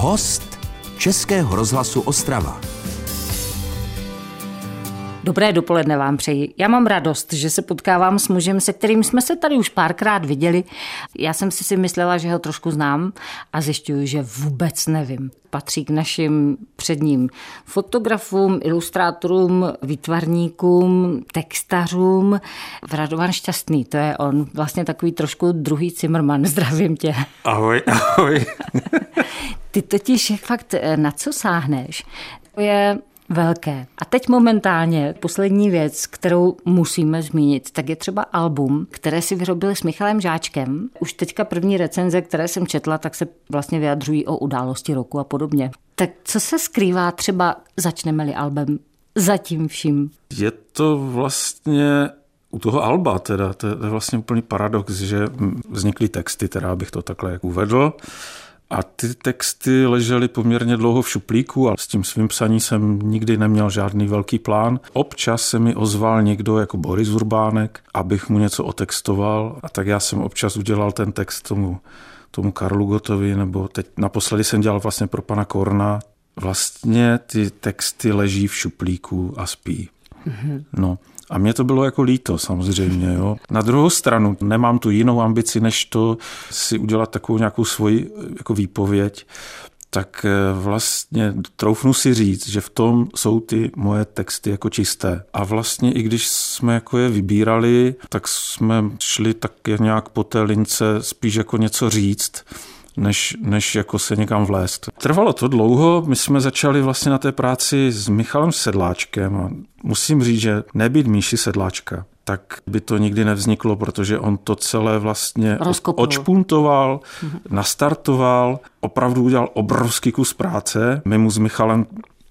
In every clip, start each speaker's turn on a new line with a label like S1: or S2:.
S1: Host Českého rozhlasu Ostrava.
S2: Dobré dopoledne vám přeji. Já mám radost, že se potkávám s mužem, se kterým jsme se tady už párkrát viděli. Já jsem si si myslela, že ho trošku znám a zjišťuju, že vůbec nevím. Patří k našim předním fotografům, ilustrátorům, výtvarníkům, textařům. Radovan Šťastný, to je on. Vlastně takový trošku druhý Zimmerman. Zdravím tě.
S3: Ahoj, ahoj.
S2: Ty totiž fakt eh, na co sáhneš? To je velké. A teď momentálně poslední věc, kterou musíme zmínit, tak je třeba album, které si vyrobili s Michalem Žáčkem. Už teďka první recenze, které jsem četla, tak se vlastně vyjadřují o události roku a podobně. Tak co se skrývá třeba, začneme-li album, za tím vším?
S3: Je to vlastně u toho Alba teda, to je vlastně úplný paradox, že vznikly texty, teda bych to takhle jak uvedl. A ty texty ležely poměrně dlouho v šuplíku a s tím svým psaní jsem nikdy neměl žádný velký plán. Občas se mi ozval někdo jako Boris Urbánek, abych mu něco otextoval a tak já jsem občas udělal ten text tomu, tomu Karlu Gotovi, nebo teď naposledy jsem dělal vlastně pro pana Korna. Vlastně ty texty leží v šuplíku a spí. Mm-hmm. No, a mě to bylo jako líto samozřejmě. Jo. Na druhou stranu nemám tu jinou ambici, než to si udělat takovou nějakou svoji jako výpověď, tak eh, vlastně troufnu si říct, že v tom jsou ty moje texty jako čisté. A vlastně i když jsme jako je vybírali, tak jsme šli tak nějak po té lince spíš jako něco říct, než, než jako se někam vlézt. Trvalo to dlouho, my jsme začali vlastně na té práci s Michalem Sedláčkem a musím říct, že nebýt Míši Sedláčka, tak by to nikdy nevzniklo, protože on to celé vlastně
S2: Rozkopnul.
S3: očpuntoval, mm-hmm. nastartoval, opravdu udělal obrovský kus práce. My mu s Michalem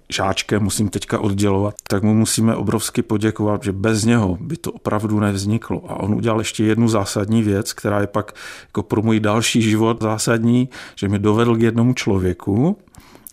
S3: žáčkem musím teďka oddělovat, tak mu musíme obrovsky poděkovat, že bez něho by to opravdu nevzniklo. A on udělal ještě jednu zásadní věc, která je pak jako pro můj další život zásadní, že mi dovedl k jednomu člověku,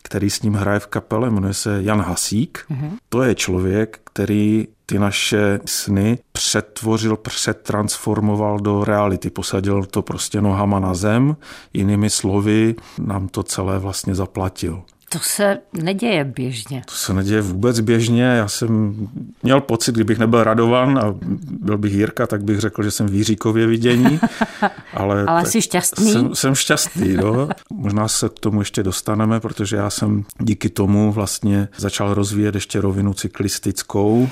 S3: který s ním hraje v kapele, jmenuje se Jan Hasík. Mm-hmm. To je člověk, který ty naše sny přetvořil, přetransformoval do reality. Posadil to prostě nohama na zem, jinými slovy nám to celé vlastně zaplatil.
S2: To se neděje běžně.
S3: To se neděje vůbec běžně. Já jsem měl pocit, kdybych nebyl radovan a byl bych Jirka, tak bych řekl, že jsem výříkově vidění.
S2: Ale, ale jsi šťastný?
S3: Jsem, jsem šťastný, no. Možná se k tomu ještě dostaneme, protože já jsem díky tomu vlastně začal rozvíjet ještě rovinu cyklistickou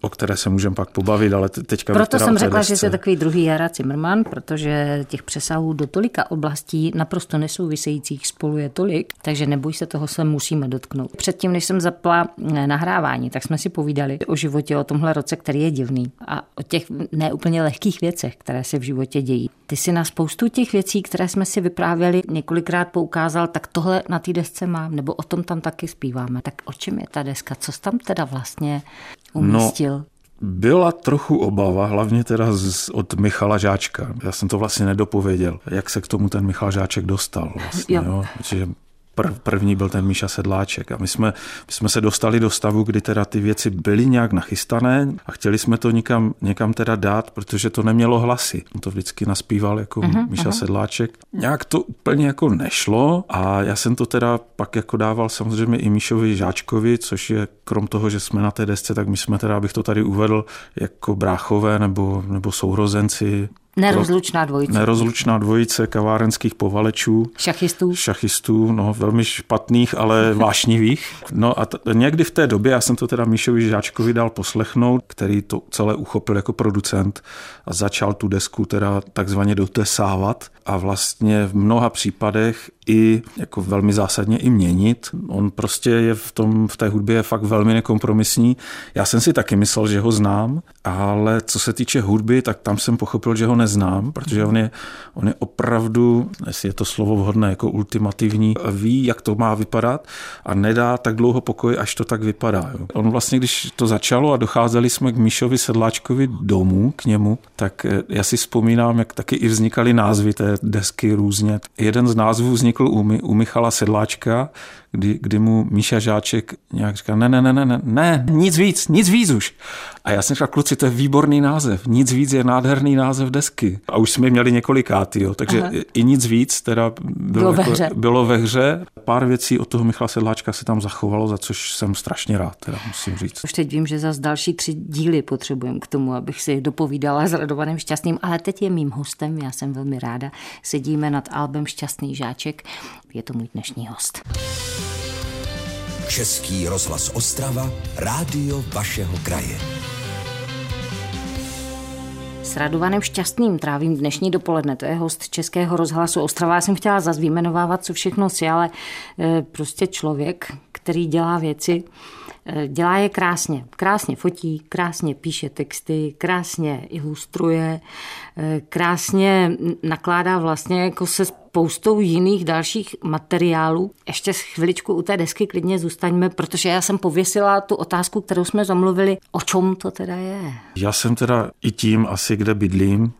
S3: o které se můžeme pak pobavit, ale teďka...
S2: Proto jsem řekla, že jsi takový druhý Jara Zimmerman, protože těch přesahů do tolika oblastí naprosto nesouvisejících spolu je tolik, takže neboj se, toho se musíme dotknout. Předtím, než jsem zapla eh, nahrávání, tak jsme si povídali o životě, o tomhle roce, který je divný a o těch neúplně lehkých věcech, které se v životě dějí. Ty si na spoustu těch věcí, které jsme si vyprávěli, několikrát poukázal, tak tohle na té desce mám, nebo o tom tam taky zpíváme. Tak o čem je ta deska? Co tam teda vlastně umístil? No,
S3: byla trochu obava, hlavně teda z, od Michala Žáčka. Já jsem to vlastně nedopověděl, jak se k tomu ten Michal Žáček dostal. Vlastně, jo. Jo? Že Prv, první byl ten Míša Sedláček a my jsme, my jsme se dostali do stavu, kdy teda ty věci byly nějak nachystané a chtěli jsme to někam, někam teda dát, protože to nemělo hlasy. On to vždycky naspíval jako uh-huh, Míša uh-huh. Sedláček. Nějak to úplně jako nešlo a já jsem to teda pak jako dával samozřejmě i Míšovi Žáčkovi, což je krom toho, že jsme na té desce, tak my jsme teda, abych to tady uvedl, jako bráchové nebo, nebo sourozenci
S2: Nerozlučná dvojice.
S3: Nerozlučná dvojice kavárenských povalečů.
S2: Šachistů.
S3: Šachistů, no velmi špatných, ale vášnivých. No a t- někdy v té době, já jsem to teda Míšovi Žáčkovi dal poslechnout, který to celé uchopil jako producent a začal tu desku teda takzvaně dotesávat a vlastně v mnoha případech i jako velmi zásadně i měnit. On prostě je v, tom, v té hudbě je fakt velmi nekompromisní. Já jsem si taky myslel, že ho znám, ale co se týče hudby, tak tam jsem pochopil, že ho neznám, protože on je, on je opravdu, jestli je to slovo vhodné, jako ultimativní, ví, jak to má vypadat a nedá tak dlouho pokoj, až to tak vypadá. Jo. On vlastně, když to začalo a docházeli jsme k Míšovi Sedláčkovi domů, k němu, tak eh, já si vzpomínám, jak taky i vznikaly názvy té desky různě. Jeden z názvů vznikl u, u Michala Sedláčka, kdy, kdy mu Míša Žáček nějak říkal, ne, ne, ne, ne, ne, ne, nic víc, nic víc už. A já jsem říkal, kluci, to je výborný název, nic víc je nádherný název desky. A už jsme měli několikátý, jo, takže Aha. i nic víc teda bylo, bylo, jako, ve hře. bylo ve hře. Pár věcí od toho Michala Sedláčka se tam zachovalo, za což jsem strašně rád, teda musím říct.
S2: Už teď vím, že zase další tři díly potřebujeme k tomu, abych si dopovídala s Radovaným Šťastným, ale teď je mým hostem, já jsem velmi ráda. Sedíme nad albem Šťastný žáček, je to můj dnešní host.
S1: Český rozhlas Ostrava, rádio vašeho kraje.
S2: S Radovanem Šťastným trávím dnešní dopoledne. To je host Českého rozhlasu Ostrava. Já jsem chtěla zase vyjmenovávat, co všechno si, ale eh, prostě člověk, který dělá věci, dělá je krásně. Krásně fotí, krásně píše texty, krásně ilustruje, eh, krásně nakládá vlastně jako se spoustou jiných dalších materiálů. Ještě chviličku u té desky klidně zůstaňme, protože já jsem pověsila tu otázku, kterou jsme zamluvili, o čem to teda je.
S3: Já jsem teda i tím asi, kde bydlím,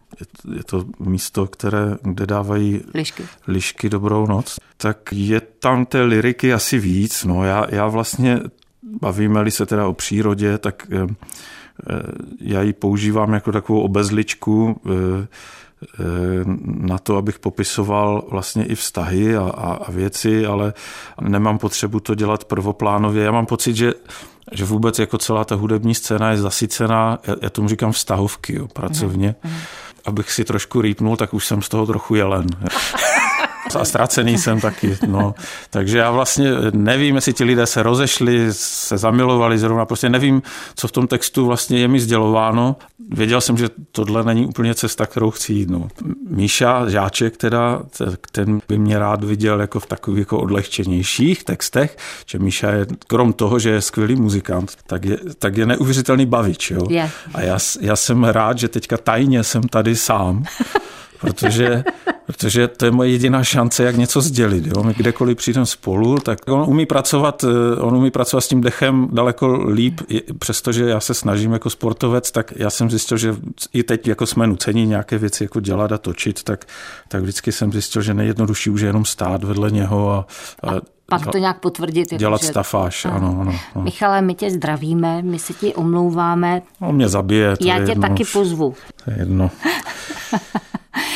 S3: je to místo, které, kde dávají
S2: lišky.
S3: lišky dobrou noc, tak je tam té liriky asi víc. No já, já vlastně, bavíme-li se teda o přírodě, tak eh, eh, já ji používám jako takovou obezličku, eh, na to, abych popisoval vlastně i vztahy a, a, a věci, ale nemám potřebu to dělat prvoplánově. Já mám pocit, že že vůbec jako celá ta hudební scéna je zasycená, já, já tomu říkám vztahovky jo, pracovně. Mm. Abych si trošku rýpnul, tak už jsem z toho trochu jelen. A ztracený jsem taky. No. Takže já vlastně nevím, jestli ti lidé se rozešli, se zamilovali zrovna, prostě nevím, co v tom textu vlastně je mi sdělováno. Věděl jsem, že tohle není úplně cesta, kterou chci jít. No. Míša Žáček teda, ten by mě rád viděl jako v takových jako odlehčenějších textech, že Míša je, krom toho, že je skvělý muzikant, tak je, tak je neuvěřitelný bavič. Jo?
S2: Yeah.
S3: A já, já jsem rád, že teďka tajně jsem tady sám protože, protože to je moje jediná šance, jak něco sdělit. Jo? My kdekoliv přijdeme spolu, tak on umí pracovat, eh, on umí pracovat s tím dechem daleko líp, přestože já se snažím jako sportovec, tak já jsem zjistil, že i teď jako jsme nuceni nějaké věci jako dělat a točit, tak, tak vždycky jsem zjistil, že nejjednodušší už je jenom stát vedle něho a,
S2: a pak to nějak potvrdit.
S3: Jako dělat že... stafáž, ano, ano, ano.
S2: Michale, my tě zdravíme, my se ti omlouváme.
S3: On mě zabije.
S2: Já tě jedno. taky pozvu.
S3: To je jedno.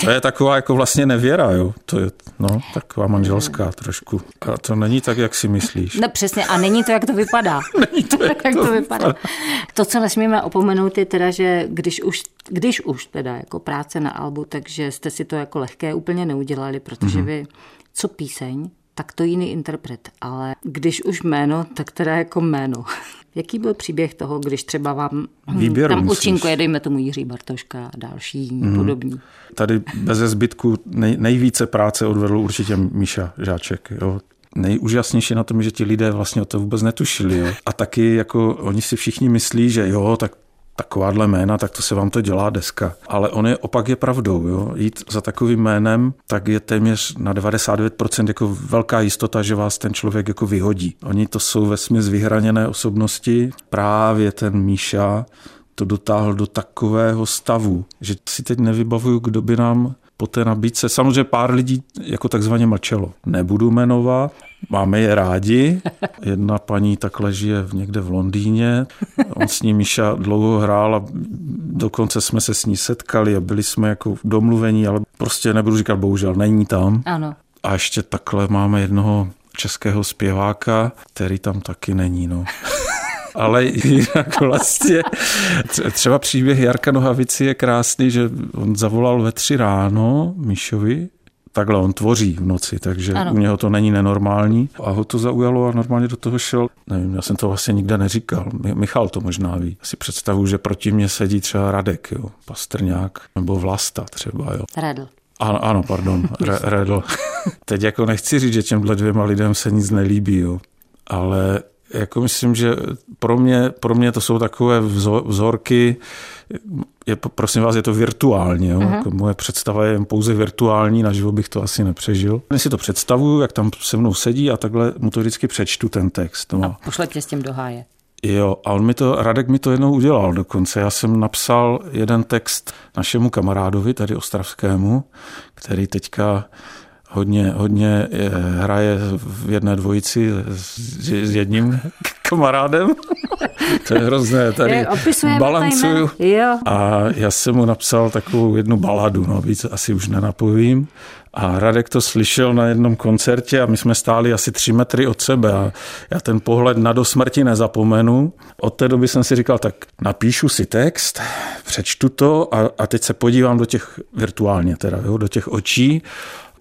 S3: To je taková jako vlastně nevěra, jo. To je no, taková manželská trošku. A to není tak, jak si myslíš.
S2: No přesně, a není to, jak to vypadá.
S3: není to, jak, jak to, to vypadá. vypadá.
S2: To, co nesmíme opomenout, je teda, že když už, když už teda jako práce na albu, takže jste si to jako lehké úplně neudělali, protože mm-hmm. vy co píseň, tak to jiný interpret. Ale když už jméno, tak teda jako jméno. Jaký byl příběh toho, když třeba vám
S3: Výběru
S2: tam účinkuje, dejme tomu Jiří Bartoška a další mm. podobní?
S3: Tady bez zbytku nej, nejvíce práce odvedl určitě Míša Žáček. Jo. Nejúžasnější na tom, že ti lidé vlastně o to vůbec netušili. Jo. A taky jako oni si všichni myslí, že jo, tak takováhle jména, tak to se vám to dělá deska. Ale on je opak je pravdou. Jo? Jít za takovým jménem, tak je téměř na 99% jako velká jistota, že vás ten člověk jako vyhodí. Oni to jsou ve smyslu vyhraněné osobnosti. Právě ten Míša to dotáhl do takového stavu, že si teď nevybavuju, kdo by nám po té nabídce. Samozřejmě pár lidí jako takzvaně mlčelo. Nebudu jmenovat, máme je rádi. Jedna paní takhle žije někde v Londýně. On s ní Míša dlouho hrál a dokonce jsme se s ní setkali a byli jsme jako domluvení, ale prostě nebudu říkat bohužel, není tam.
S2: Ano.
S3: A ještě takhle máme jednoho českého zpěváka, který tam taky není. No ale jinak vlastně třeba příběh Jarka Nohavici je krásný, že on zavolal ve tři ráno Míšovi, takhle on tvoří v noci, takže ano. u něho to není nenormální. A ho to zaujalo a normálně do toho šel. Nevím, já jsem to vlastně nikde neříkal. Michal to možná ví. Si představu, že proti mně sedí třeba Radek, jo, Pastrňák, nebo Vlasta třeba. Jo.
S2: Redl.
S3: Ano, ano pardon, Re, Redl. Teď jako nechci říct, že těmhle dvěma lidem se nic nelíbí, jo. ale jako myslím, že pro mě, pro mě to jsou takové vzorky, je, prosím vás, je to virtuálně. Jo? Uh-huh. Jako moje představa je pouze virtuální, naživo bych to asi nepřežil. Já si to představuju, jak tam se mnou sedí a takhle mu to vždycky přečtu ten text. No.
S2: A pošle tě s tím do háje.
S3: Jo, a on mi to, Radek mi to jednou udělal dokonce. Já jsem napsal jeden text našemu kamarádovi, tady ostravskému, který teďka hodně, hodně eh, hraje v jedné dvojici s, s jedním kamarádem. To je hrozné, tady balancuju. A já jsem mu napsal takovou jednu baladu, no víc asi už nenapojím. A Radek to slyšel na jednom koncertě a my jsme stáli asi tři metry od sebe a já ten pohled na do smrti nezapomenu. Od té doby jsem si říkal, tak napíšu si text, přečtu to a, a teď se podívám do těch virtuálně, teda jo, do těch očí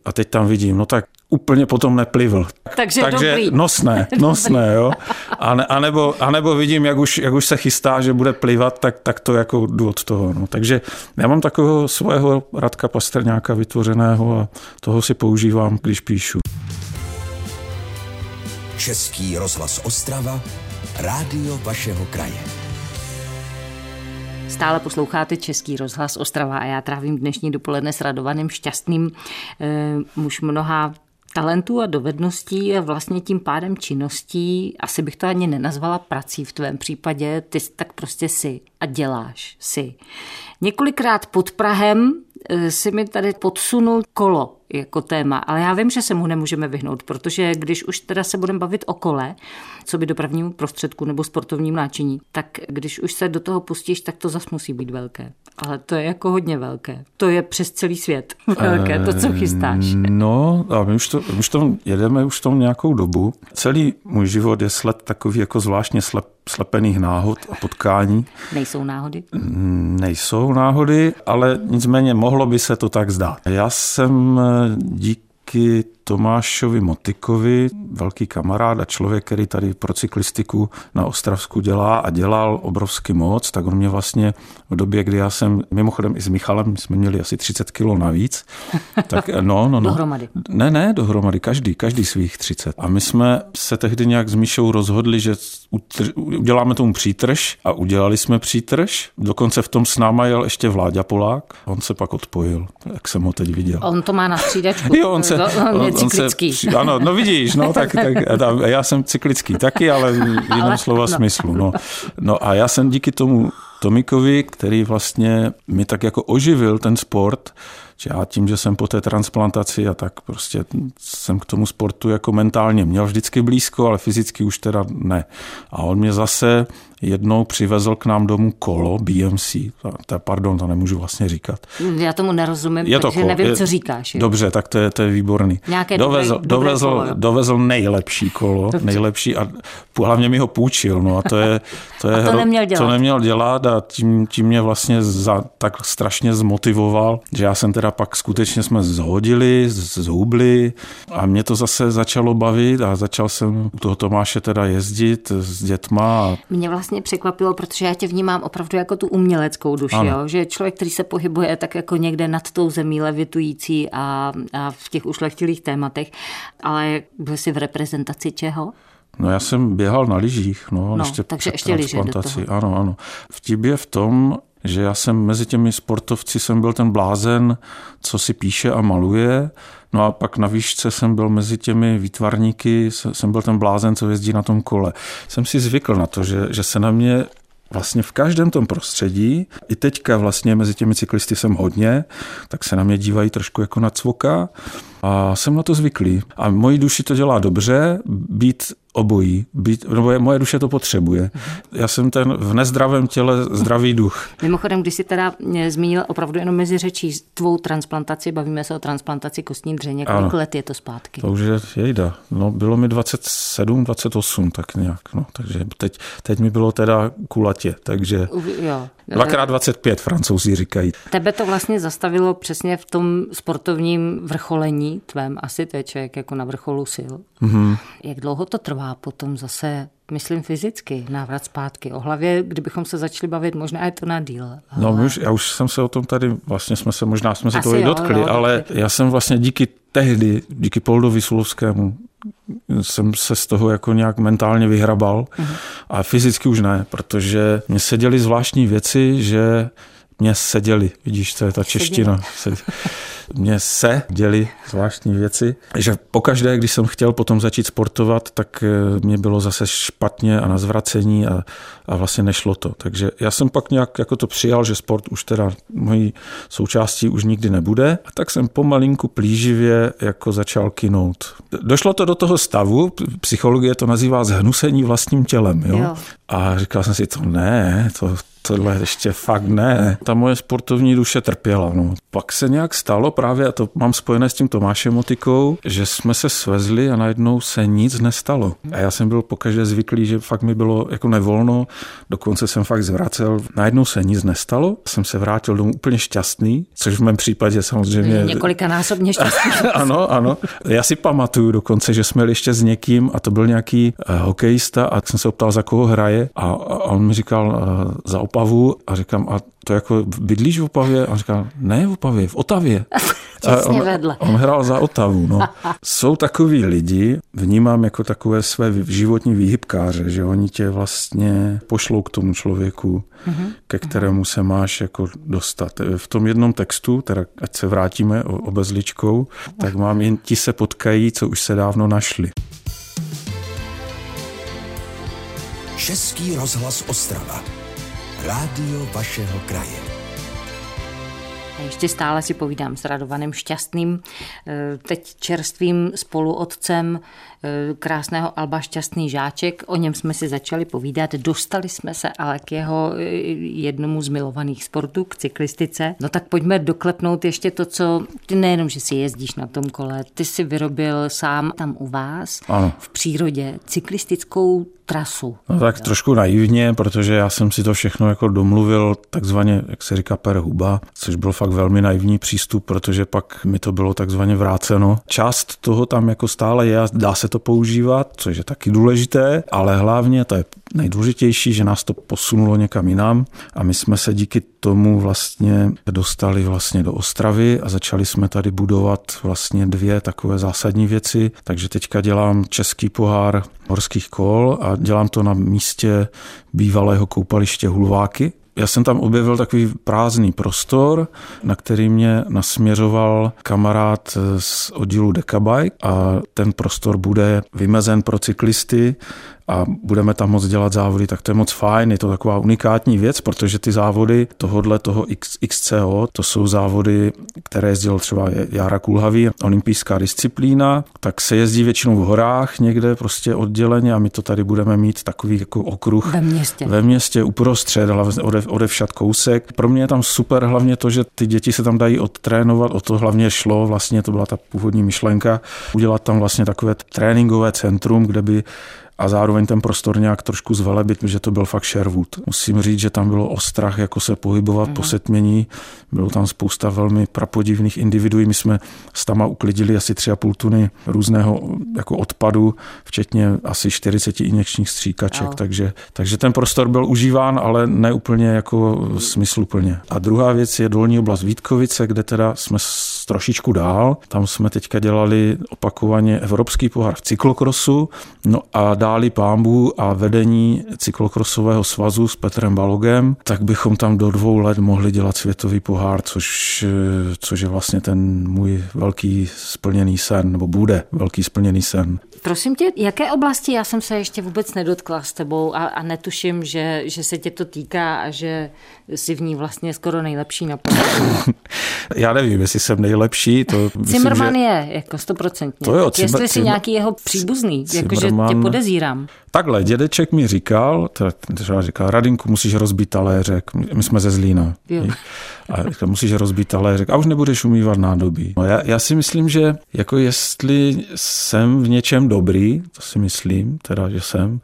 S3: a teď tam vidím, no tak úplně potom neplivl.
S2: Takže,
S3: Takže
S2: dobrý.
S3: nosné, nosné, jo. A, ne, a, nebo, a nebo vidím, jak už, jak už se chystá, že bude plivat, tak, tak to jako jdu od toho. No. Takže já mám takového svého Radka Pastrňáka vytvořeného a toho si používám, když píšu.
S1: Český rozhlas Ostrava, rádio vašeho kraje.
S2: Stále posloucháte Český rozhlas Ostrava a já trávím dnešní dopoledne s Radovaným Šťastným, e, muž mnoha talentů a dovedností a vlastně tím pádem činností, asi bych to ani nenazvala prací v tvém případě, ty tak prostě si a děláš si. Několikrát pod Prahem eh, si mi tady podsunul kolo jako téma, ale já vím, že se mu nemůžeme vyhnout, protože když už teda se budeme bavit o kole, co by dopravnímu prostředku nebo sportovním náčiní, tak když už se do toho pustíš, tak to zas musí být velké. Ale to je jako hodně velké. To je přes celý svět velké, to, co chystáš.
S3: No, a my už to, už to jedeme už tom nějakou dobu. Celý můj život je sled takový jako zvláštně slep, slepených náhod a potkání.
S2: Nejsou náhody?
S3: Nejsou náhody, ale nicméně mohlo by se to tak zdát. Já jsem eh, díky Tomášovi Motikovi, velký kamarád a člověk, který tady pro cyklistiku na Ostravsku dělá a dělal obrovský moc, tak on mě vlastně v době, kdy já jsem, mimochodem i s Michalem, jsme měli asi 30 kilo navíc. Tak no, no, no.
S2: Dohromady.
S3: Ne, ne, dohromady, každý, každý svých 30. A my jsme se tehdy nějak s Míšou rozhodli, že uděláme tomu přítrž a udělali jsme přítrž. Dokonce v tom s náma jel ještě Vláďa Polák. On se pak odpojil, jak jsem ho teď viděl.
S2: On to má na střídačku.
S3: jo, on se, on,
S2: cyklický.
S3: Se, ano, no vidíš, no tak, tak já jsem cyklický taky, ale v jiném slova no. smyslu. No. no a já jsem díky tomu Tomikovi, který vlastně mi tak jako oživil ten sport, že já tím, že jsem po té transplantaci a tak prostě jsem k tomu sportu jako mentálně měl vždycky blízko, ale fyzicky už teda ne. A on mě zase jednou přivezl k nám domů kolo BMC. To, pardon, to nemůžu vlastně říkat.
S2: Já tomu nerozumím, je to takže kolo, nevím, je, co říkáš. Je.
S3: Dobře, tak to je, to je výborný.
S2: Nějaké
S3: dovezl,
S2: dobré,
S3: dovezl,
S2: dobré kolo,
S3: dovezl nejlepší kolo, dobře. nejlepší a hlavně mi ho půjčil. No a to je, to je
S2: a to hro, neměl dělat.
S3: To neměl dělat a tím, tím mě vlastně za, tak strašně zmotivoval, že já jsem teda pak skutečně jsme zhodili, zhubli a mě to zase začalo bavit a začal jsem u toho Tomáše teda jezdit s dětma.
S2: Mě vlastně překvapilo, protože já tě vnímám opravdu jako tu uměleckou duši, jo? že člověk, který se pohybuje tak jako někde nad tou zemí levitující a, a v těch ušlechtilých tématech, ale byl jsi v reprezentaci čeho?
S3: No já jsem běhal na lyžích, no,
S2: no
S3: ještě
S2: takže ještě lyže do toho.
S3: Ano, ano. Vtip je v tom, že já jsem mezi těmi sportovci jsem byl ten blázen, co si píše a maluje, no a pak na výšce jsem byl mezi těmi výtvarníky, jsem byl ten blázen, co jezdí na tom kole. Jsem si zvykl na to, že, že se na mě vlastně v každém tom prostředí, i teďka vlastně mezi těmi cyklisty jsem hodně, tak se na mě dívají trošku jako na cvoka a jsem na to zvyklý. A moji duši to dělá dobře, být obojí. Být, nebo moje duše to potřebuje. Já jsem ten v nezdravém těle zdravý duch.
S2: Mimochodem, když jsi teda zmínil opravdu jenom mezi řečí tvou transplantaci, bavíme se o transplantaci kostní dřeně, kolik ano. let je to zpátky?
S3: To už je jejda. No, bylo mi 27, 28 tak nějak. No, takže teď, teď mi bylo teda kulatě, takže jo. dvakrát 25 francouzi říkají.
S2: Tebe to vlastně zastavilo přesně v tom sportovním vrcholení tvém, asi to je člověk jako na vrcholu sil. Mm-hmm. Jak dlouho to trvá? Trvá potom zase, myslím fyzicky, návrat zpátky. O hlavě, kdybychom se začali bavit, možná je to na díl. Ale...
S3: No, už, já už jsem se o tom tady, vlastně jsme se, možná jsme se toho i dotkli, jo, ale dotkli. já jsem vlastně díky tehdy, díky Poldovi Sulovskému, jsem se z toho jako nějak mentálně vyhrabal uh-huh. a fyzicky už ne, protože mě se děly zvláštní věci, že Mě seděli, vidíš, to je ta čeština. Mně se děli zvláštní věci, že pokaždé, když jsem chtěl potom začít sportovat, tak eh, mě bylo zase špatně a na zvracení a, a vlastně nešlo to. Takže já jsem pak nějak jako to přijal, že sport už teda mojí součástí už nikdy nebude. A tak jsem pomalinku plíživě jako začal kinout. Došlo to do toho stavu, psychologie to nazývá zhnusení vlastním tělem. Jo? Jo. A říkal jsem si, to ne, to, tohle ještě fakt ne. Ta moje sportovní duše trpěla. No. Pak se nějak stalo právě, a to mám spojené s tím Tomášem Motikou, že jsme se svezli a najednou se nic nestalo. A já jsem byl pokaždé zvyklý, že fakt mi bylo jako nevolno, dokonce jsem fakt zvracel. Najednou se nic nestalo, jsem se vrátil domů úplně šťastný, což v mém případě samozřejmě...
S2: Několikanásobně šťastný.
S3: ano, ano. Já si pamatuju dokonce, že jsme jeli ještě s někým a to byl nějaký uh, hokejista a jsem se optal, za koho hraje a, a on mi říkal uh, za Opavu a říkám, a to jako bydlíš v Opavě? A on říkal, ne v Opavě, v Otavě.
S2: on, vedle.
S3: on hrál za Otavu. No. Jsou takový lidi, vnímám jako takové své životní výhybkáře, že oni tě vlastně pošlou k tomu člověku, mm-hmm. ke kterému se máš jako dostat. V tom jednom textu, teda ať se vrátíme obezličkou, tak mám jen ti se potkají, co už se dávno našli.
S1: Český rozhlas Ostrava. Rádio vašeho kraje.
S2: A ještě stále si povídám s Radovanem Šťastným, eh, teď čerstvým spoluotcem Eh, krásného Alba Šťastný žáček. O něm jsme si začali povídat. Dostali jsme se ale k jeho eh, jednomu z milovaných sportů, k cyklistice. No tak pojďme doklepnout ještě to, co ty nejenom, že si jezdíš na tom kole, ty si vyrobil sám tam u vás ano. v přírodě cyklistickou trasu.
S3: No tak trošku naivně, protože já jsem si to všechno jako domluvil takzvaně, jak se říká, per huba, což byl fakt velmi naivní přístup, protože pak mi to bylo takzvaně vráceno. Část toho tam jako stále je a dá se to používat, což je taky důležité, ale hlavně to je nejdůležitější, že nás to posunulo někam jinam a my jsme se díky tomu vlastně dostali vlastně do Ostravy a začali jsme tady budovat vlastně dvě takové zásadní věci. Takže teďka dělám český pohár horských kol a dělám to na místě bývalého koupaliště Hulváky, já jsem tam objevil takový prázdný prostor, na který mě nasměřoval kamarád z oddílu Decabike a ten prostor bude vymezen pro cyklisty a budeme tam moc dělat závody, tak to je moc fajn, je to taková unikátní věc, protože ty závody tohodle toho XCO, to jsou závody, které jezdil třeba Jára Kulhavý, olympijská disciplína, tak se jezdí většinou v horách někde prostě odděleně a my to tady budeme mít takový jako okruh
S2: ve městě,
S3: ve městě uprostřed, ode, odevšat kousek. Pro mě je tam super hlavně to, že ty děti se tam dají odtrénovat, o to hlavně šlo, vlastně to byla ta původní myšlenka, udělat tam vlastně takové tréninkové centrum, kde by a zároveň ten prostor nějak trošku zvelebit, že to byl fakt Sherwood. Musím říct, že tam bylo ostrach, jako se pohybovat mm. po setmění. Bylo tam spousta velmi prapodivných individuí. My jsme s tama uklidili asi tři a půl tuny různého jako odpadu, včetně asi 40 injekčních stříkaček, oh. takže, takže ten prostor byl užíván, ale ne úplně jako smysluplně. A druhá věc je dolní oblast Vítkovice, kde teda jsme trošičku dál. Tam jsme teďka dělali opakovaně Evropský pohár v cyklokrosu, no a dáli pámbu a vedení cyklokrosového svazu s Petrem Balogem, tak bychom tam do dvou let mohli dělat světový pohár, což, což je vlastně ten můj velký splněný sen, nebo bude velký splněný sen.
S2: Prosím tě, jaké oblasti já jsem se ještě vůbec nedotkla s tebou a, a netuším, že, že se tě to týká a že jsi v ní vlastně skoro nejlepší na
S3: Já nevím, jestli jsem nejlepší. To
S2: Zimmerman myslím, že... je jako stoprocentně. To jo, Cimr... Jestli jsi nějaký jeho příbuzný, jakože tě podezírám.
S3: Takhle, dědeček mi říkal, třeba říkal, Radinku, musíš rozbít taléřek, my jsme ze Zlína. Jo. A říkal, musíš rozbít taléřek a už nebudeš umývat nádobí. No já, já si myslím, že jako jestli jsem v něčem dobrý, to si myslím, teda, že jsem,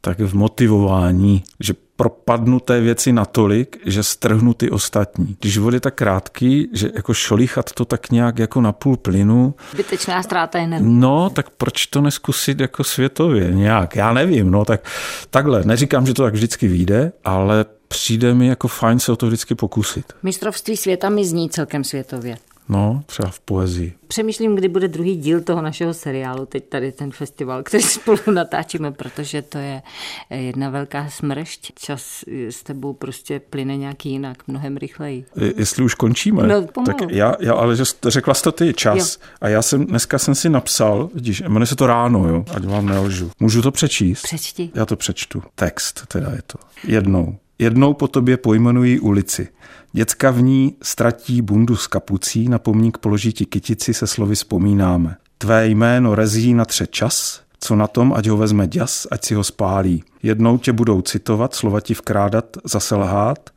S3: tak v motivování, že propadnu té věci natolik, že strhnu ty ostatní. Když život je tak krátký, že jako šolíchat to tak nějak jako na půl plynu.
S2: Zbytečná ztráta energie.
S3: No, tak proč to neskusit jako světově nějak? Já nevím, no tak takhle. Neříkám, že to tak vždycky vyjde, ale přijde mi jako fajn se o to vždycky pokusit.
S2: Mistrovství světa mi zní celkem světově.
S3: No, třeba v poezii.
S2: Přemýšlím, kdy bude druhý díl toho našeho seriálu, teď tady ten festival, který spolu natáčíme, protože to je jedna velká smršť. Čas s tebou prostě plyne nějak jinak, mnohem rychleji.
S3: Jestli už končíme,
S2: no,
S3: tak já, já, ale že řekla jsi to ty, čas. Jo. A já jsem, dneska jsem si napsal, vidíš, jmenuje se to ráno, jo, ať vám nelžu. Můžu to přečíst?
S2: Přečti.
S3: Já to přečtu. Text teda je to. Jednou. Jednou po tobě pojmenují ulici. Děcka v ní ztratí bundu s kapucí, na pomník položí ti kytici, se slovy vzpomínáme. Tvé jméno rezí na tře čas, co na tom, ať ho vezme děs, ať si ho spálí. Jednou tě budou citovat, slova ti vkrádat, zase lhát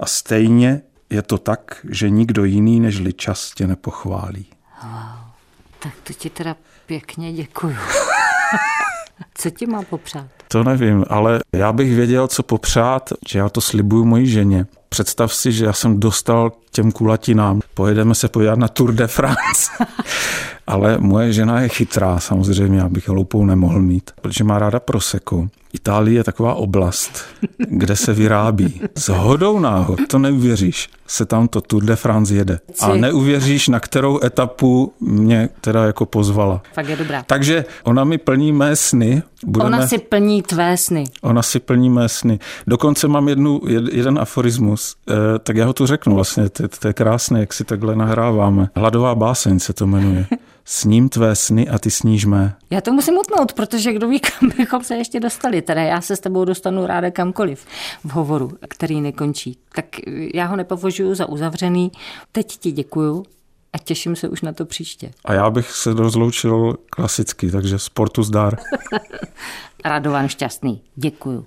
S3: a stejně je to tak, že nikdo jiný nežli čas tě nepochválí.
S2: Wow. Tak to ti teda pěkně děkuju. co ti má popřát?
S3: To nevím, ale já bych věděl, co popřát, že já to slibuju mojí ženě. Představ si, že já jsem dostal těm kulatinám. Pojedeme se podívat na Tour de France. Ale moje žena je chytrá, samozřejmě, abych hloupou nemohl mít, protože má ráda proseko. Itálie je taková oblast, kde se vyrábí. S hodou náhod, to neuvěříš, se tam to Tour de France jede. A neuvěříš, na kterou etapu mě teda jako pozvala.
S2: Fakt je dobrá.
S3: Takže ona mi plní mé sny.
S2: Budeme... Ona si plní tvé sny.
S3: Ona si plní mé sny. Dokonce mám jednu, jeden aforismus, eh, tak já ho tu řeknu vlastně, to, to je krásné, jak si takhle nahráváme. Hladová báseň se to jmenuje. Sním tvé sny a ty sníš mé.
S2: Já to musím utnout, protože kdo ví, kam bychom se ještě dostali. Teda já se s tebou dostanu ráda kamkoliv v hovoru, který nekončí. Tak já ho nepovažuji za uzavřený. Teď ti děkuju a těším se už na to příště.
S3: A já bych se rozloučil klasicky, takže sportu zdar.
S2: Radovan šťastný. Děkuju.